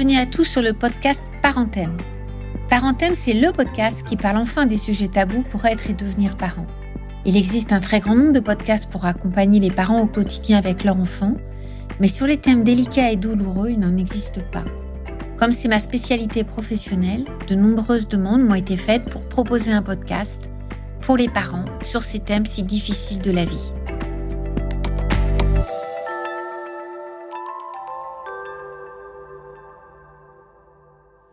Bienvenue à tous sur le podcast Parenthème. Parenthème, c'est le podcast qui parle enfin des sujets tabous pour être et devenir parent. Il existe un très grand nombre de podcasts pour accompagner les parents au quotidien avec leur enfant, mais sur les thèmes délicats et douloureux, il n'en existe pas. Comme c'est ma spécialité professionnelle, de nombreuses demandes m'ont été faites pour proposer un podcast pour les parents sur ces thèmes si difficiles de la vie.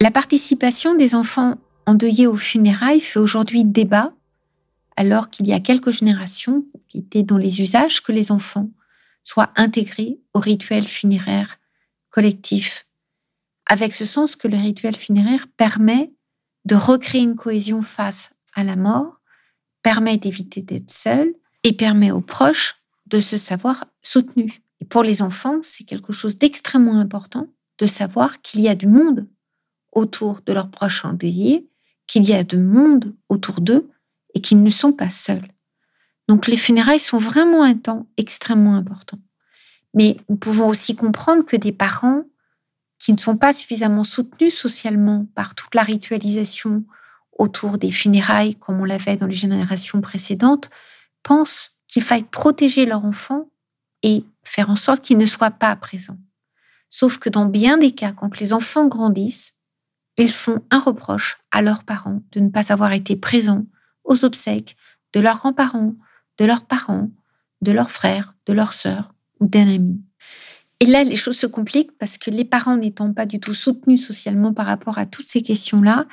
La participation des enfants endeuillés aux funérailles fait aujourd'hui débat, alors qu'il y a quelques générations qui étaient dans les usages que les enfants soient intégrés au rituel funéraire collectif, avec ce sens que le rituel funéraire permet de recréer une cohésion face à la mort, permet d'éviter d'être seul et permet aux proches de se savoir soutenus. Et pour les enfants, c'est quelque chose d'extrêmement important de savoir qu'il y a du monde autour de leurs proches endeuillés, qu'il y a de monde autour d'eux et qu'ils ne sont pas seuls. Donc les funérailles sont vraiment un temps extrêmement important. Mais nous pouvons aussi comprendre que des parents qui ne sont pas suffisamment soutenus socialement par toute la ritualisation autour des funérailles, comme on l'avait dans les générations précédentes, pensent qu'il faille protéger leur enfant et faire en sorte qu'il ne soit pas présent. Sauf que dans bien des cas, quand les enfants grandissent, ils font un reproche à leurs parents de ne pas avoir été présents aux obsèques de leurs grands-parents, de leurs parents, de leurs frères, de leurs sœurs ou d'un ami. Et là, les choses se compliquent parce que les parents n'étant pas du tout soutenus socialement par rapport à toutes ces questions-là,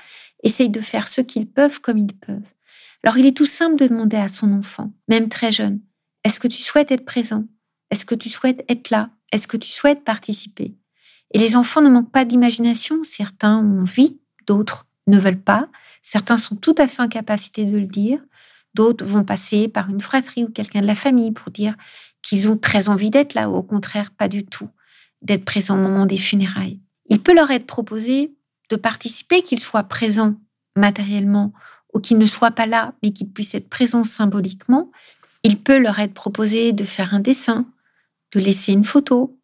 essayent de faire ce qu'ils peuvent comme ils peuvent. Alors, il est tout simple de demander à son enfant, même très jeune, est-ce que tu souhaites être présent? Est-ce que tu souhaites être là? Est-ce que tu souhaites participer? Et les enfants ne manquent pas d'imagination. Certains ont envie, d'autres ne veulent pas. Certains sont tout à fait en capacité de le dire. D'autres vont passer par une fratrie ou quelqu'un de la famille pour dire qu'ils ont très envie d'être là ou au contraire pas du tout, d'être présents au moment des funérailles. Il peut leur être proposé de participer, qu'ils soient présents matériellement ou qu'ils ne soient pas là, mais qu'ils puissent être présents symboliquement. Il peut leur être proposé de faire un dessin, de laisser une photo,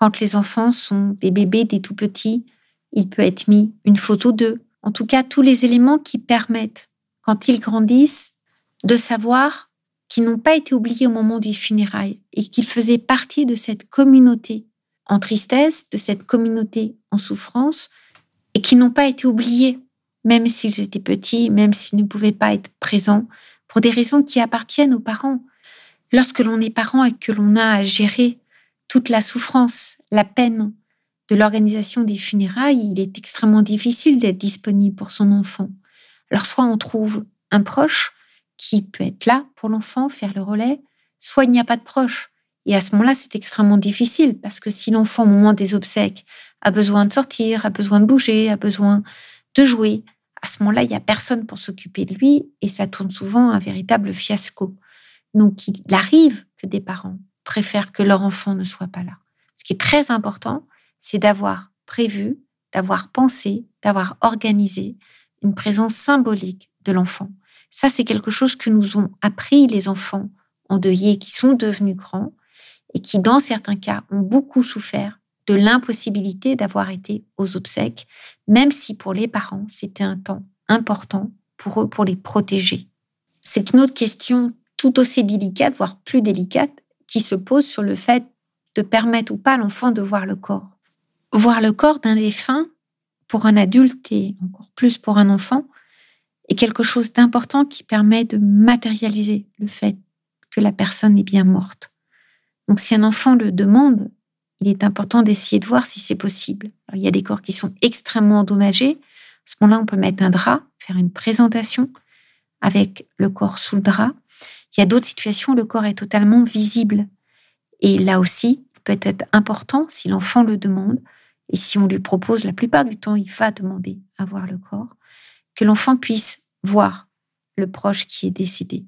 quand les enfants sont des bébés, des tout petits, il peut être mis une photo d'eux. En tout cas, tous les éléments qui permettent, quand ils grandissent, de savoir qu'ils n'ont pas été oubliés au moment du funérailles et qu'ils faisaient partie de cette communauté en tristesse, de cette communauté en souffrance, et qu'ils n'ont pas été oubliés, même s'ils étaient petits, même s'ils ne pouvaient pas être présents, pour des raisons qui appartiennent aux parents. Lorsque l'on est parent et que l'on a à gérer toute la souffrance, la peine de l'organisation des funérailles, il est extrêmement difficile d'être disponible pour son enfant. Alors soit on trouve un proche qui peut être là pour l'enfant, faire le relais, soit il n'y a pas de proche. Et à ce moment-là, c'est extrêmement difficile parce que si l'enfant, au moment des obsèques, a besoin de sortir, a besoin de bouger, a besoin de jouer, à ce moment-là, il n'y a personne pour s'occuper de lui et ça tourne souvent un véritable fiasco. Donc, il arrive que des parents préfèrent que leur enfant ne soit pas là. Ce qui est très important, c'est d'avoir prévu, d'avoir pensé, d'avoir organisé une présence symbolique de l'enfant. Ça, c'est quelque chose que nous ont appris les enfants endeuillés qui sont devenus grands et qui, dans certains cas, ont beaucoup souffert de l'impossibilité d'avoir été aux obsèques, même si pour les parents, c'était un temps important pour eux pour les protéger. C'est une autre question tout aussi délicate, voire plus délicate, qui se pose sur le fait de permettre ou pas à l'enfant de voir le corps. Voir le corps d'un défunt, pour un adulte et encore plus pour un enfant, est quelque chose d'important qui permet de matérialiser le fait que la personne est bien morte. Donc si un enfant le demande, il est important d'essayer de voir si c'est possible. il y a des corps qui sont extrêmement endommagés. À ce moment-là, on peut mettre un drap, faire une présentation avec le corps sous le drap. Il y a d'autres situations où le corps est totalement visible. Et là aussi, peut être important si l'enfant le demande, et si on lui propose, la plupart du temps, il va demander à voir le corps, que l'enfant puisse voir le proche qui est décédé.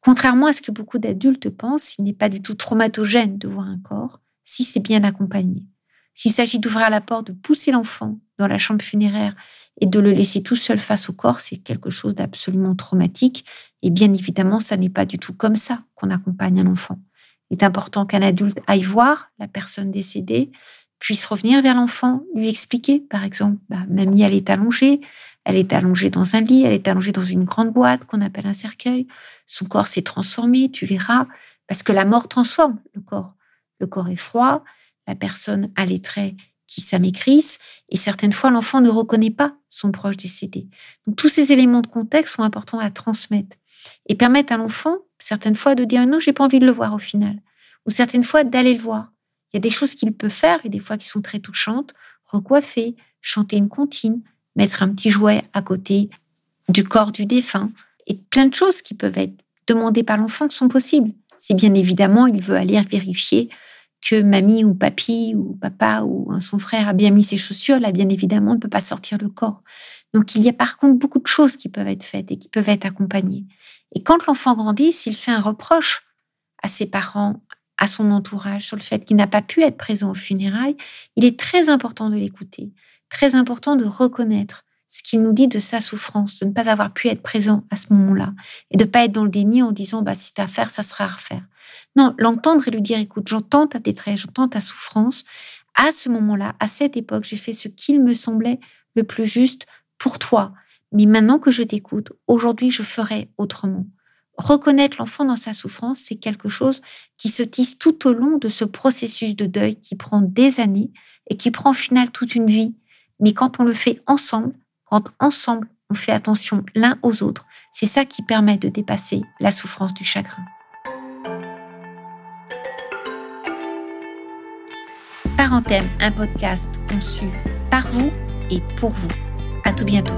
Contrairement à ce que beaucoup d'adultes pensent, il n'est pas du tout traumatogène de voir un corps si c'est bien accompagné. S'il s'agit d'ouvrir la porte, de pousser l'enfant dans la chambre funéraire et de le laisser tout seul face au corps, c'est quelque chose d'absolument traumatique. Et bien évidemment, ça n'est pas du tout comme ça qu'on accompagne un enfant. Il est important qu'un adulte aille voir la personne décédée, puisse revenir vers l'enfant, lui expliquer, par exemple, bah, mamie, elle est allongée, elle est allongée dans un lit, elle est allongée dans une grande boîte qu'on appelle un cercueil. Son corps s'est transformé, tu verras, parce que la mort transforme le corps. Le corps est froid, la personne a les traits qui et certaines fois, l'enfant ne reconnaît pas son proche décédé. Donc, tous ces éléments de contexte sont importants à transmettre et permettent à l'enfant, certaines fois, de dire non, j'ai pas envie de le voir au final, ou certaines fois d'aller le voir. Il y a des choses qu'il peut faire, et des fois qui sont très touchantes, recoiffer, chanter une comptine, mettre un petit jouet à côté du corps du défunt. Et plein de choses qui peuvent être demandées par l'enfant sont possibles. Si bien évidemment il veut aller vérifier que mamie ou papy ou papa ou son frère a bien mis ses chaussures, là bien évidemment ne peut pas sortir le corps. Donc il y a par contre beaucoup de choses qui peuvent être faites et qui peuvent être accompagnées. Et quand l'enfant grandit, s'il fait un reproche à ses parents, à son entourage sur le fait qu'il n'a pas pu être présent aux funérailles, il est très important de l'écouter, très important de reconnaître ce qu'il nous dit de sa souffrance, de ne pas avoir pu être présent à ce moment-là et de pas être dans le déni en disant bah si t'as à faire, ça sera à refaire. Non, l'entendre et lui dire écoute, j'entends ta détresse, j'entends ta souffrance. À ce moment-là, à cette époque, j'ai fait ce qu'il me semblait le plus juste pour toi. Mais maintenant que je t'écoute, aujourd'hui, je ferai autrement. Reconnaître l'enfant dans sa souffrance, c'est quelque chose qui se tisse tout au long de ce processus de deuil qui prend des années et qui prend au final toute une vie. Mais quand on le fait ensemble, quand ensemble on fait attention l'un aux autres, c'est ça qui permet de dépasser la souffrance du chagrin. Parenthème, un podcast conçu par vous et pour vous. À tout bientôt.